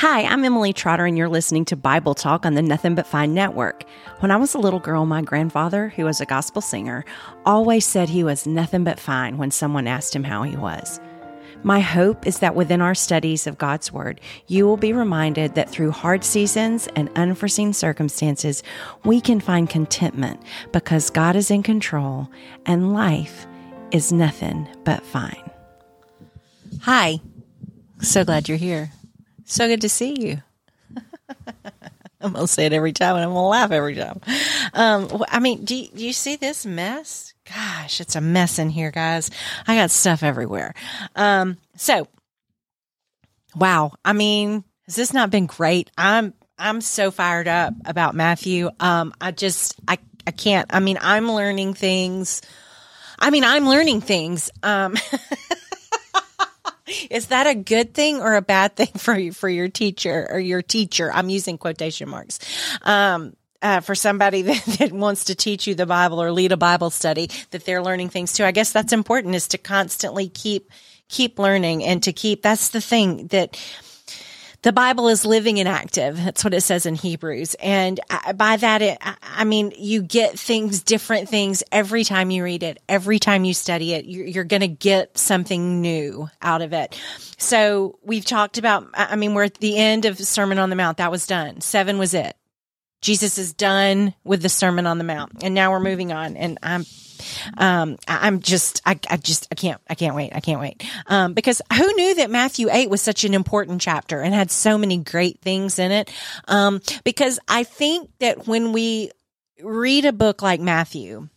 Hi, I'm Emily Trotter, and you're listening to Bible Talk on the Nothing But Fine Network. When I was a little girl, my grandfather, who was a gospel singer, always said he was nothing but fine when someone asked him how he was. My hope is that within our studies of God's Word, you will be reminded that through hard seasons and unforeseen circumstances, we can find contentment because God is in control and life is nothing but fine. Hi, so glad you're here. So good to see you. I'm gonna say it every time, and I'm gonna laugh every time. Um, I mean, do you, do you see this mess? Gosh, it's a mess in here, guys. I got stuff everywhere. Um, so, wow. I mean, has this not been great? I'm I'm so fired up about Matthew. Um, I just I I can't. I mean, I'm learning things. I mean, I'm learning things. Um. Is that a good thing or a bad thing for you, for your teacher or your teacher? I'm using quotation marks. Um, uh, for somebody that, that, wants to teach you the Bible or lead a Bible study, that they're learning things too. I guess that's important is to constantly keep, keep learning and to keep, that's the thing that, the Bible is living and active. That's what it says in Hebrews. And by that, it, I mean, you get things, different things every time you read it, every time you study it, you're, you're going to get something new out of it. So we've talked about, I mean, we're at the end of Sermon on the Mount. That was done. Seven was it. Jesus is done with the Sermon on the Mount. And now we're moving on. And I'm um, I, am just, I, I just, I can't, I can't wait. I can't wait. Um, because who knew that Matthew 8 was such an important chapter and had so many great things in it? Um, because I think that when we read a book like Matthew,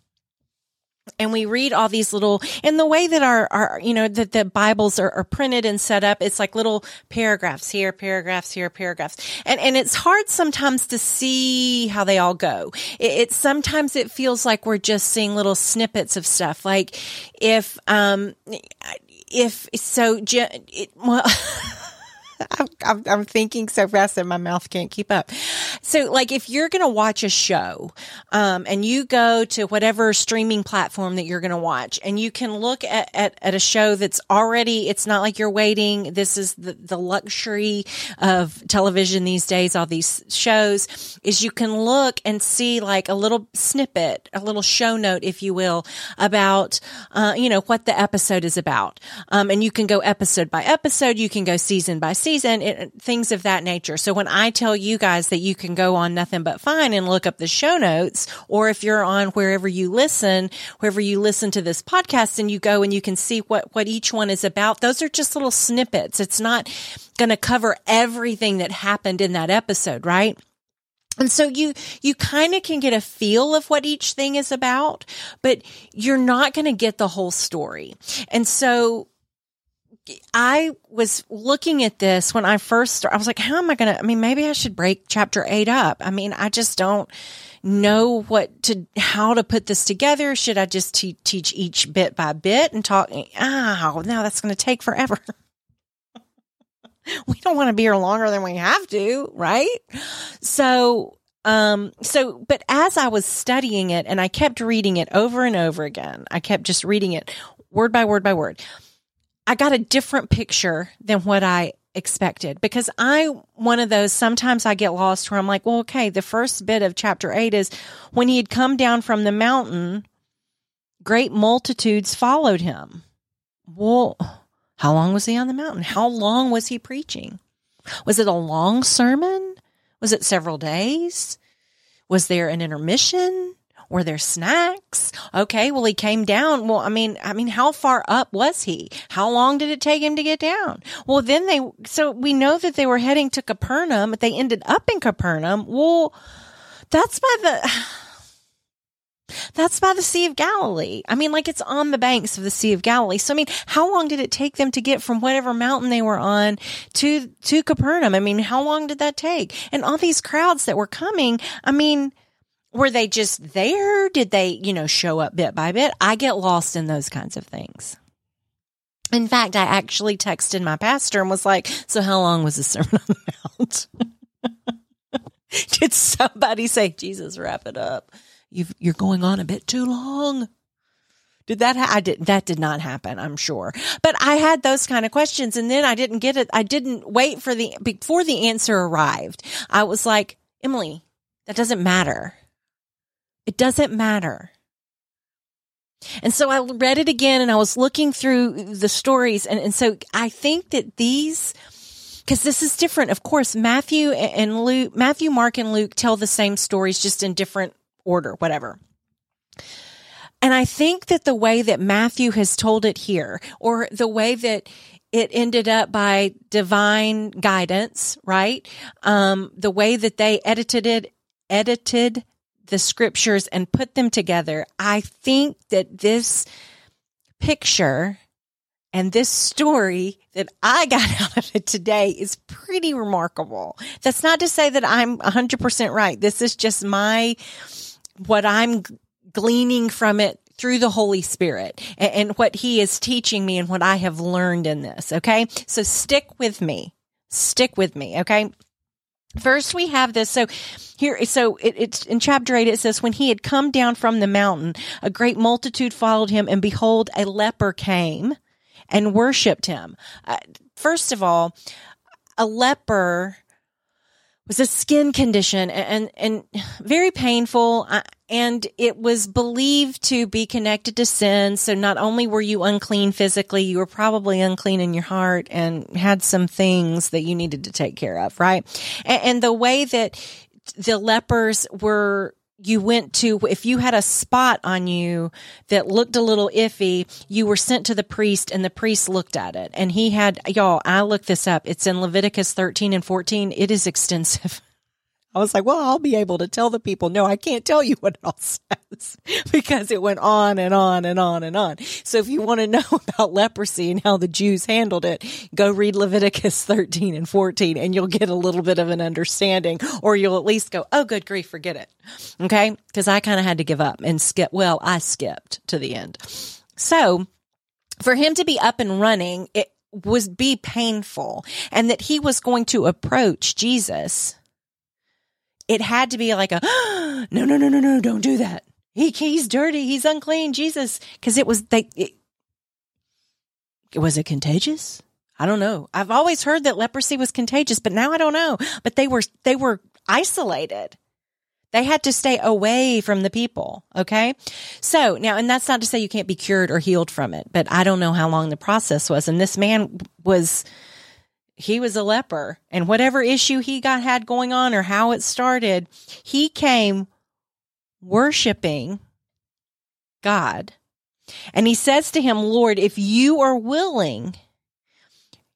and we read all these little in the way that our, our you know that the bibles are, are, printed and set up it's like little paragraphs here paragraphs here paragraphs. And and it's hard sometimes to see how they all go. It, it sometimes it feels like we're just seeing little snippets of stuff. Like if um if so it, well I'm, I'm, thinking so fast that my mouth can't keep up. So, like, if you're going to watch a show, um, and you go to whatever streaming platform that you're going to watch, and you can look at, at, at, a show that's already, it's not like you're waiting. This is the, the luxury of television these days, all these shows, is you can look and see like a little snippet, a little show note, if you will, about, uh, you know, what the episode is about. Um, and you can go episode by episode, you can go season by season it, things of that nature. So when I tell you guys that you can go on nothing but fine and look up the show notes, or if you're on wherever you listen, wherever you listen to this podcast and you go and you can see what, what each one is about, those are just little snippets. It's not going to cover everything that happened in that episode, right? And so you, you kind of can get a feel of what each thing is about, but you're not going to get the whole story. And so I was looking at this when I first started. I was like, how am I going to, I mean, maybe I should break chapter eight up. I mean, I just don't know what to, how to put this together. Should I just te- teach each bit by bit and talk? Oh, no, that's going to take forever. we don't want to be here longer than we have to, right? So, um, so, but as I was studying it and I kept reading it over and over again, I kept just reading it word by word by word I got a different picture than what I expected because I, one of those, sometimes I get lost where I'm like, well, okay, the first bit of chapter eight is when he had come down from the mountain, great multitudes followed him. Well, how long was he on the mountain? How long was he preaching? Was it a long sermon? Was it several days? Was there an intermission? Were there snacks? Okay. Well, he came down. Well, I mean, I mean, how far up was he? How long did it take him to get down? Well, then they, so we know that they were heading to Capernaum, but they ended up in Capernaum. Well, that's by the, that's by the Sea of Galilee. I mean, like it's on the banks of the Sea of Galilee. So, I mean, how long did it take them to get from whatever mountain they were on to, to Capernaum? I mean, how long did that take? And all these crowds that were coming, I mean, were they just there? Did they, you know, show up bit by bit? I get lost in those kinds of things. In fact, I actually texted my pastor and was like, so how long was the Sermon on the Mount? Did somebody say, Jesus, wrap it up? you are going on a bit too long. Did that? Ha- I did. That did not happen. I'm sure. But I had those kind of questions, and then I didn't get it. I didn't wait for the before the answer arrived. I was like, Emily, that doesn't matter. It doesn't matter. And so I read it again, and I was looking through the stories, and, and so I think that these because this is different. Of course, Matthew and Luke, Matthew, Mark, and Luke tell the same stories, just in different order, whatever. And I think that the way that Matthew has told it here, or the way that it ended up by divine guidance, right? Um, the way that they edited it, edited the scriptures and put them together. I think that this picture and this story that I got out of it today is pretty remarkable. That's not to say that I'm 100% right. This is just my, what I'm gleaning from it through the Holy Spirit and, and, what He is teaching me and what I have learned in this. Okay. So stick with me. Stick with me. Okay. First, we have this. So here, so it, it's in chapter eight. It says, when he had come down from the mountain, a great multitude followed him and behold, a leper came and worshiped him. Uh, first of all, a leper was a skin condition and, and, very painful. Uh, and it was believed to be connected to sin. So not only were you unclean physically, you were probably unclean in your heart and had some things that you needed to take care of, right? And, and the way that the lepers were you went to, if you had a spot on you that looked a little iffy, you were sent to the priest and the priest looked at it. And he had, y'all, I looked this up. It's in Leviticus 13 and 14. It is extensive. I was like, well, I'll be able to tell the people, no, I can't tell you what it all says because it went on and on and on and on. So if you want to know about leprosy and how the Jews handled it, go read Leviticus 13 and 14 and you'll get a little bit of an understanding or you'll at least go, oh, good grief, forget it. Okay. Cause I kind of had to give up and skip. Well, I skipped to the end. So for him to be up and running, it was be painful and that he was going to approach Jesus it had to be like a no, no, no, no, no, don't do that. He he's dirty. He's unclean. Jesus, because it was they. It, was it contagious? I don't know. I've always heard that leprosy was contagious, but now I don't know. But they were they were isolated. They had to stay away from the people. Okay. So now, and that's not to say you can't be cured or healed from it, but I don't know how long the process was. And this man was he was a leper and whatever issue he got had going on or how it started, he came worshiping God. And he says to him, Lord, if you are willing,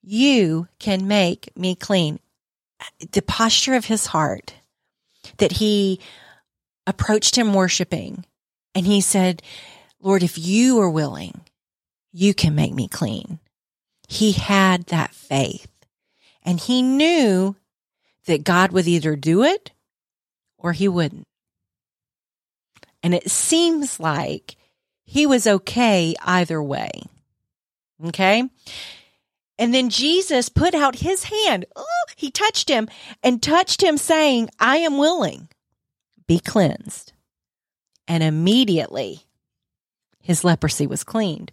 you can make me clean. The posture of his heart that he approached him worshiping and he said, Lord, if you are willing, you can make me clean. He had that faith. And he knew that God would either do it or he wouldn't. And it seems like he was okay either way. Okay. And then Jesus put out his hand. Oh, he touched him and touched him saying, I am willing, be cleansed. And immediately his leprosy was cleaned.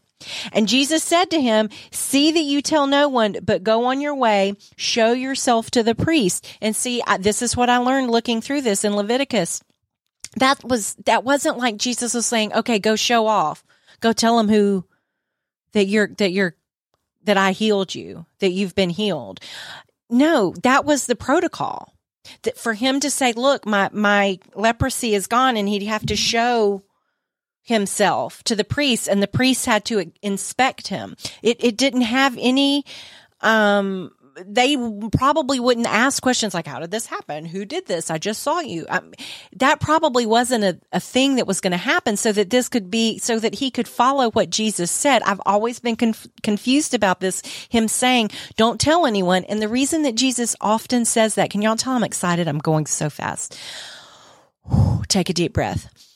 And Jesus said to him, see that you tell no one, but go on your way, show yourself to the priest. And see, I, this is what I learned looking through this in Leviticus. That was, that wasn't like Jesus was saying, okay, go show off. Go tell him who, that you're, that you're, that I healed you, that you've been healed. No, that was the protocol. That for him to say, look, my, my leprosy is gone and he'd have to show himself to the priests and the priests had to inspect him. It, it didn't have any, um, they probably wouldn't ask questions like, how did this happen? Who did this? I just saw you. Um, that probably wasn't a, a thing that was going to happen so that this could be, so that he could follow what Jesus said. I've always been conf- confused about this, him saying, don't tell anyone. And the reason that Jesus often says that, can y'all tell I'm excited? I'm going so fast. take a deep breath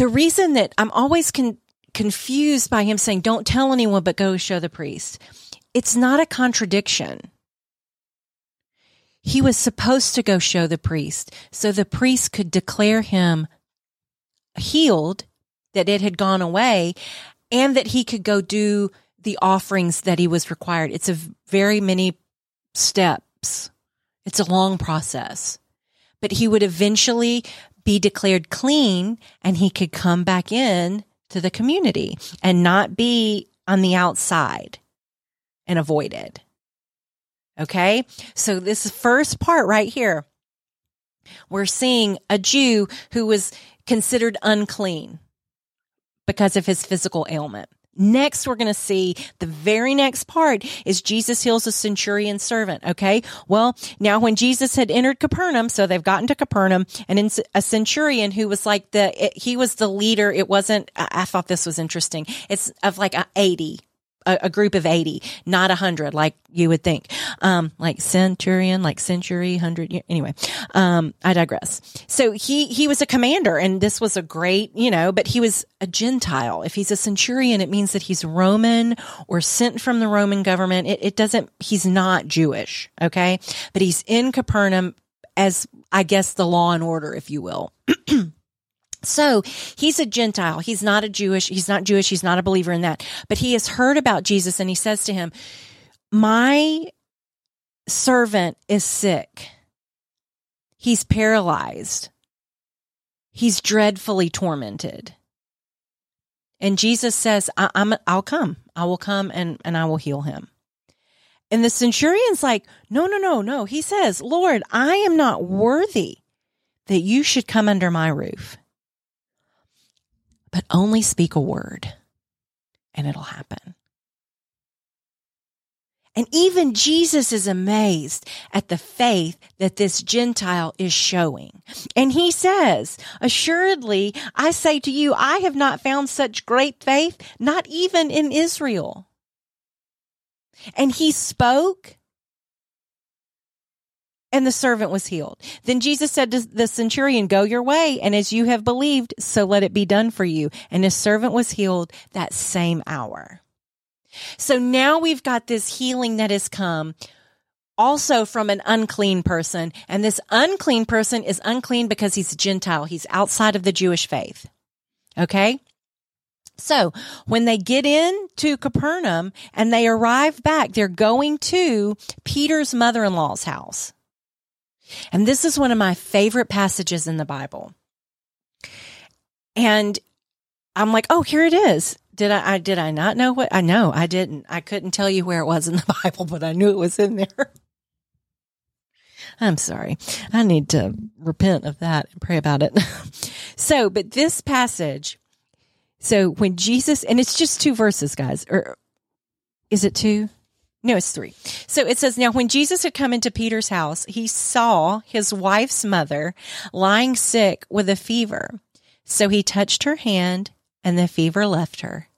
the reason that I'm always con- confused by him saying, don't tell anyone, but go show the priest, it's not a contradiction. He was supposed to go show the priest so the priest could declare him healed that it had gone away and that he could go do the offerings that he was required. It's a very many steps. It's a long process, but he would eventually be declared clean and he could come back in to the community and not be on the outside and avoided. Okay. So this first part right here, we're seeing a Jew who was considered unclean because of his physical ailment. Next, we're going to see the very next part is Jesus heals a centurion servant. Okay. Well, now when Jesus had entered Capernaum, so they've gotten to Capernaum and in a centurion who was like the, it, he was the leader. It wasn't, I, I thought this was interesting. It's of like a 80 a, a, group of 80, not a hundred like you would think. Um, like centurion, like century, hundred. Anyway, um, I digress. So he, he was a commander and this was a great, you know, but he was a Gentile. If he's a centurion, it means that he's Roman or sent from the Roman government. It, it doesn't, he's not Jewish. Okay. But he's in Capernaum as, I guess, the law and order, if you will. So he's a Gentile. He's not a Jewish. He's not Jewish. He's not a believer in that. But he has heard about Jesus and he says to him, My servant is sick. He's paralyzed. He's dreadfully tormented. And Jesus says, I, am I'll come. I will come and, and I will heal him. And the centurion's like, no, no, no, no. He says, Lord, I am not worthy that you should come under my roof but only speak a word and it'll happen. And even Jesus is amazed at the faith that this Gentile is showing. And he says, assuredly, I say to you, I have not found such great faith, not even in Israel. And he spoke and the servant was healed. Then Jesus said to the centurion, Go your way, and as you have believed, so let it be done for you. And his servant was healed that same hour. So now we've got this healing that has come also from an unclean person. And this unclean person is unclean because he's a Gentile. He's outside of the Jewish faith. Okay. So when they get in to Capernaum and they arrive back, they're going to Peter's mother-in-law's house. And this is one of my favorite passages in the Bible. And I'm like, oh, here it is. Did I, I did I not know what I know? I didn't. I couldn't tell you where it was in the Bible, but I knew it was in there. I'm sorry. I need to repent of that and pray about it. so, but this passage, so when Jesus, and it's just two verses, guys, or is it two? No, it's three. So it says, Now when Jesus had come into Peter's house, he saw his wife's mother lying sick with a fever. So he touched her hand, and the fever left her,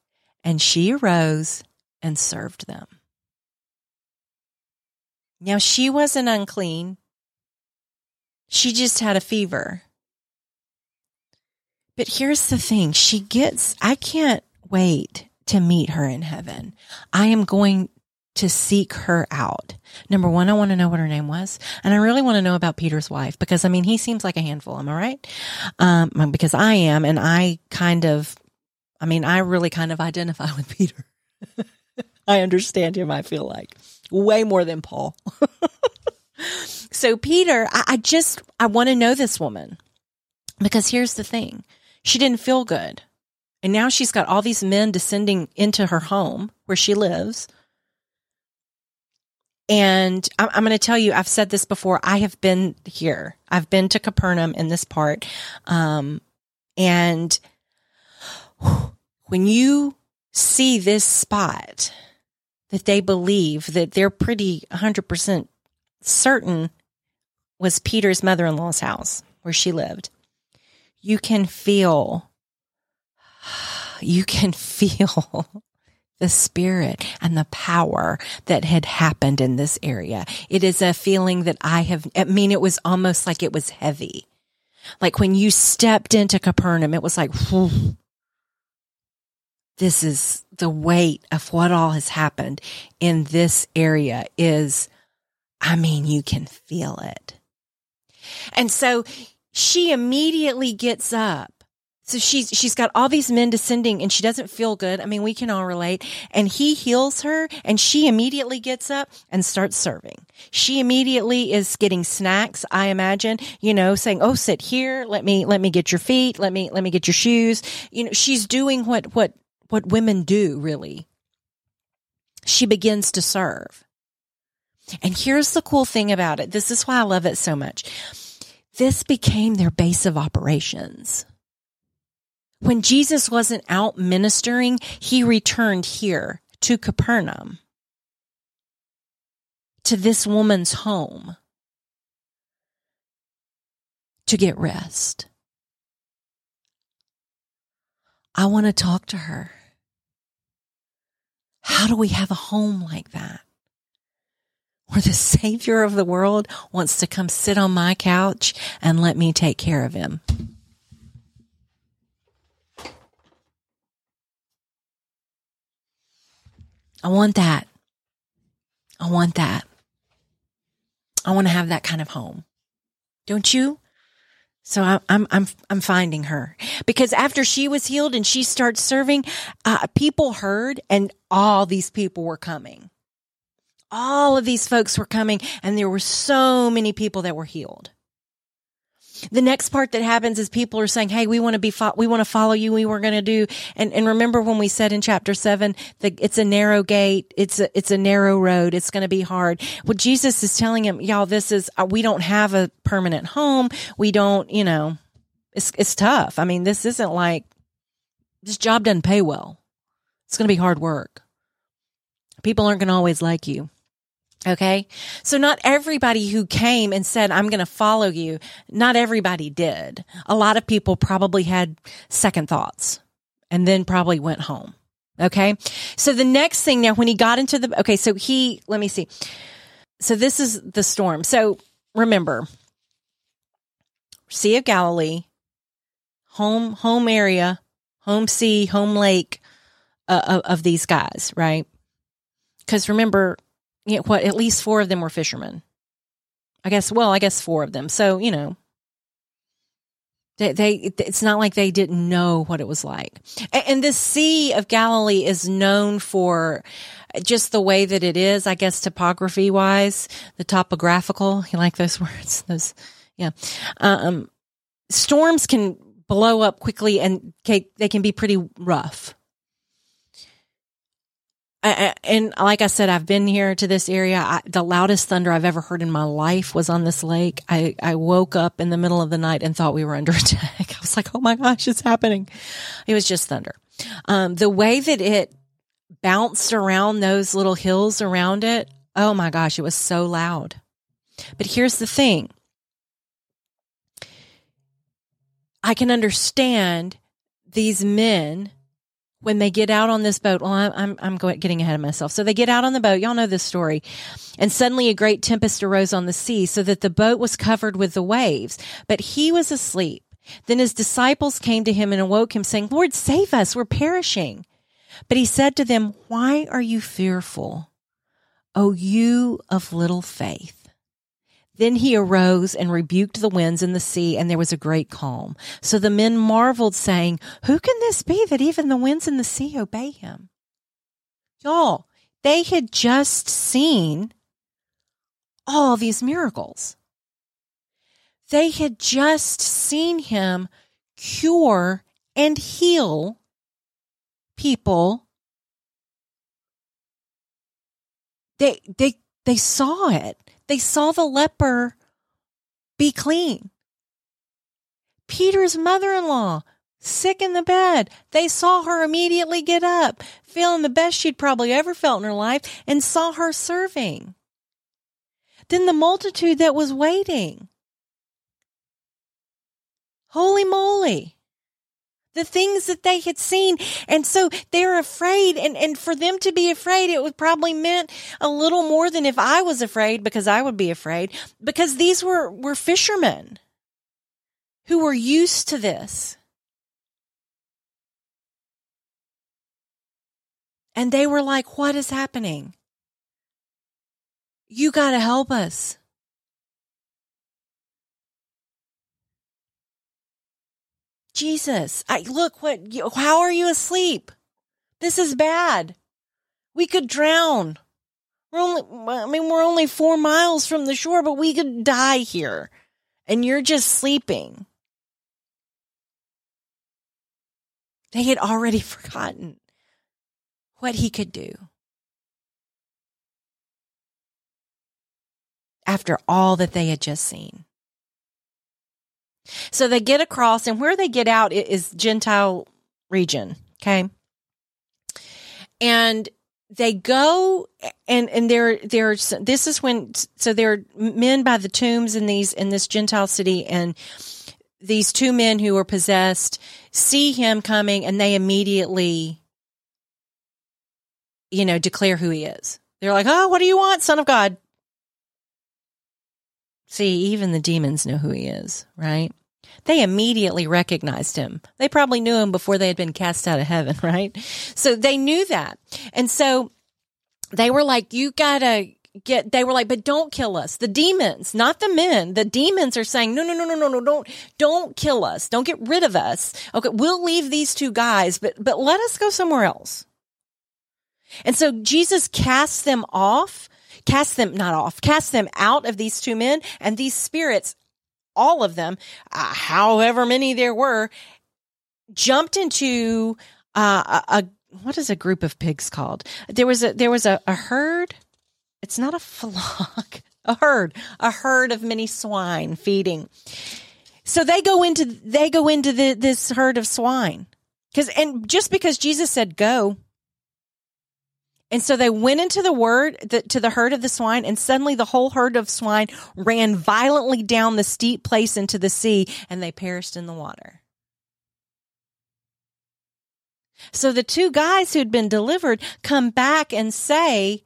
and she arose and served them. Now she wasn't unclean, she just had a fever. But here's the thing she gets, I can't wait to meet her in heaven. I am going to seek her out. Number one, I want to know what her name was. And I really want to know about Peter's wife because I mean, he seems like a handful. Am I right? Um, because I am. And I kind of, I mean, I really kind of identify with Peter. I understand him. I feel like way more than Paul. so Peter, I, I just, I want to know this woman because here's the thing. She didn't feel good. And now she's got all these men descending into her home where she lives and I'm, I'm going to tell you, I've said this before. I have been here. I've been to Capernaum in this part. Um, and when you see this spot that they believe that they're pretty 100% certain was Peter's mother in law's house where she lived, you can feel, you can feel the spirit and the power that had happened in this area. It is a feeling that I have, I mean, it was almost like it was heavy. Like when you stepped into Capernaum, it was like, whew, this is the weight of what all has happened in this area is, I mean, you can feel it. And so she immediately gets up So she's she's got all these men descending and she doesn't feel good. I mean, we can all relate. And he heals her and she immediately gets up and starts serving. She immediately is getting snacks, I imagine, you know, saying, "Oh, sit here. Let me let me get your feet. Let me let me get your shoes." You know, she's doing what what what women do, really. She begins to serve. And here's the cool thing about it. This is why I love it so much. This became their base of operations. When Jesus wasn't out ministering, he returned here to Capernaum, to this woman's home to get rest. I want to talk to her. How do we have a home like that? Where the savior of the world wants to come sit on my couch and let me take care of him. I want that. I want that. I want to have that kind of home. Don't you? So I, I'm I'm I'm finding her because after she was healed and she starts serving, uh, people heard, and all these people were coming. All of these folks were coming, and there were so many people that were healed. The next part that happens is people are saying, Hey, we want to be, fo- we want to follow you. We were going to do, and, and remember when we said in chapter seven that it's a narrow gate. It's a, it's a narrow road. It's going to be hard. Well, Jesus is telling him, y'all, this is, uh, we don't have a permanent home. We don't, you know, it's, it's tough. I mean, this isn't like, this job doesn't pay well. It's going to be hard work. People aren't going to always like you. Okay. So not everybody who came and said, I'm going to follow you, not everybody did. A lot of people probably had second thoughts and then probably went home. Okay. So the next thing now, when he got into the, okay, so he, let me see. So this is the storm. So remember, Sea of Galilee, home, home area, home sea, home lake uh, of, of these guys, right? Because remember, you know, what at least four of them were fishermen. I guess. Well, I guess four of them. So you know, they, they it's not like they didn't know what it was like. And, and the Sea of Galilee is known for just the way that it is. I guess topography wise, the topographical. You like those words? Those, yeah. Um, storms can blow up quickly and they can be pretty rough. I, and like I said, I've been here to this area. I, the loudest thunder I've ever heard in my life was on this lake. I, I woke up in the middle of the night and thought we were under attack. I was like, oh my gosh, it's happening. It was just thunder. Um, the way that it bounced around those little hills around it, oh my gosh, it was so loud. But here's the thing I can understand these men when they get out on this boat, well, I'm, I'm, getting ahead of myself. So they get out on the boat. Y'all know this story. And suddenly a great tempest arose on the sea so that the boat was covered with the waves, but he was asleep. Then his disciples came to him and awoke him saying, Lord, save us. We're perishing. But he said to them, why are you fearful? O you of little faith. Then he arose and rebuked the winds and the sea, and there was a great calm. So the men marveled, saying, Who can this be that even the winds and the sea obey him? Y'all, they had just seen all these miracles. They had just seen him cure and heal people. They, they, they saw it. They saw the leper be clean. Peter's mother in law, sick in the bed. They saw her immediately get up, feeling the best she'd probably ever felt in her life, and saw her serving. Then the multitude that was waiting. Holy moly the things that they had seen. And so they're afraid. And, and for them to be afraid, it would probably meant a little more than if I was afraid because I would be afraid because these were, were fishermen who were used to this. And they were like, what is happening? You got to help us. Jesus, I look what, how are you asleep? This is bad. We could drown. We're only, I mean, we're only four miles from the shore, but we could die here. And you're just sleeping. They had already forgotten what he could do. After all that they had just seen. So they get across, and where they get out is Gentile region. Okay. And they go and and there there's this is when so there are men by the tombs in these in this gentile city and these two men who are possessed see him coming and they immediately you know declare who he is they're like oh what do you want son of god see even the demons know who he is right they immediately recognized him. They probably knew him before they had been cast out of heaven, right? So they knew that. And so they were like, you gotta get, they were like, but don't kill us. The demons, not the men. The demons are saying, no, no, no, no, no, no, don't, don't kill us. Don't get rid of us. Okay. We'll leave these two guys, but, but let us go somewhere else. And so Jesus casts them off, casts them, not off, cast them out of these two men and these spirits all of them, uh, however many there were, jumped into uh, a, a, what is a group of pigs called? There was a there was a, a herd. It's not a flock, a herd, a herd of many swine feeding. So they go into they go into the, this herd of swine because and just because Jesus said go, and so they went into the word the, to the herd of the swine, and suddenly the whole herd of swine ran violently down the steep place into the sea, and they perished in the water. So the two guys who'd been delivered come back and say,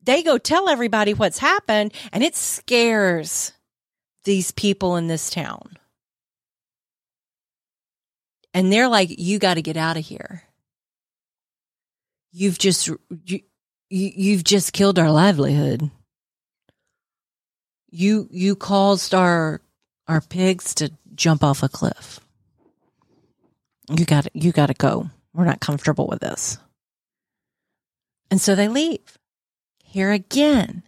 they go tell everybody what's happened, and it scares these people in this town. And they're like, you got to get out of here you've just you, you've just killed our livelihood. You you caused our our pigs to jump off a cliff. You got you got to go. We're not comfortable with this. And so they leave. Here again.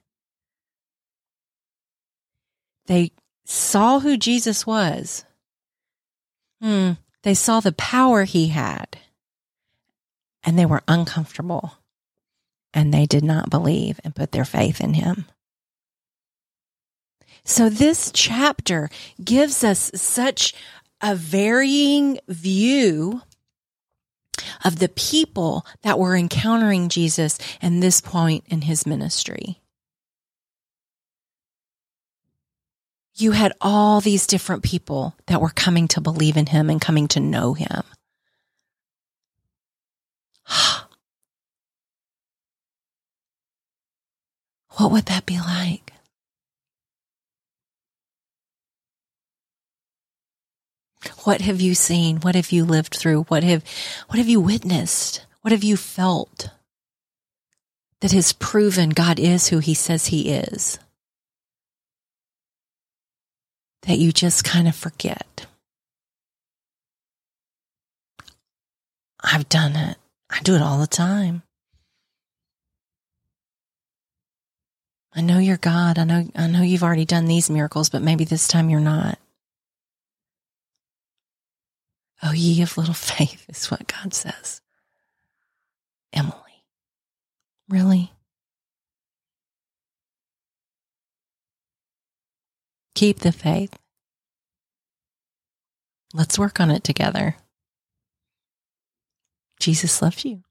They saw who Jesus was. Hmm. They saw the power he had and they were uncomfortable and they did not believe and put their faith in him. So this chapter gives us such a varying view of the people that were encountering Jesus in this point in his ministry. You had all these different people that were coming to believe in him and coming to know him. What would that be like? What have you seen? What have you lived through? What have, what have you witnessed? What have you felt that has proven God is who he says he is? That you just kind of forget. I've done it. I do it all the time. I know you're God. I know, I know you've already done these miracles, but maybe this time you're not. Oh, ye of little faith is what God says. Emily, really? Keep the faith. Let's work on it together. Jesus loves you.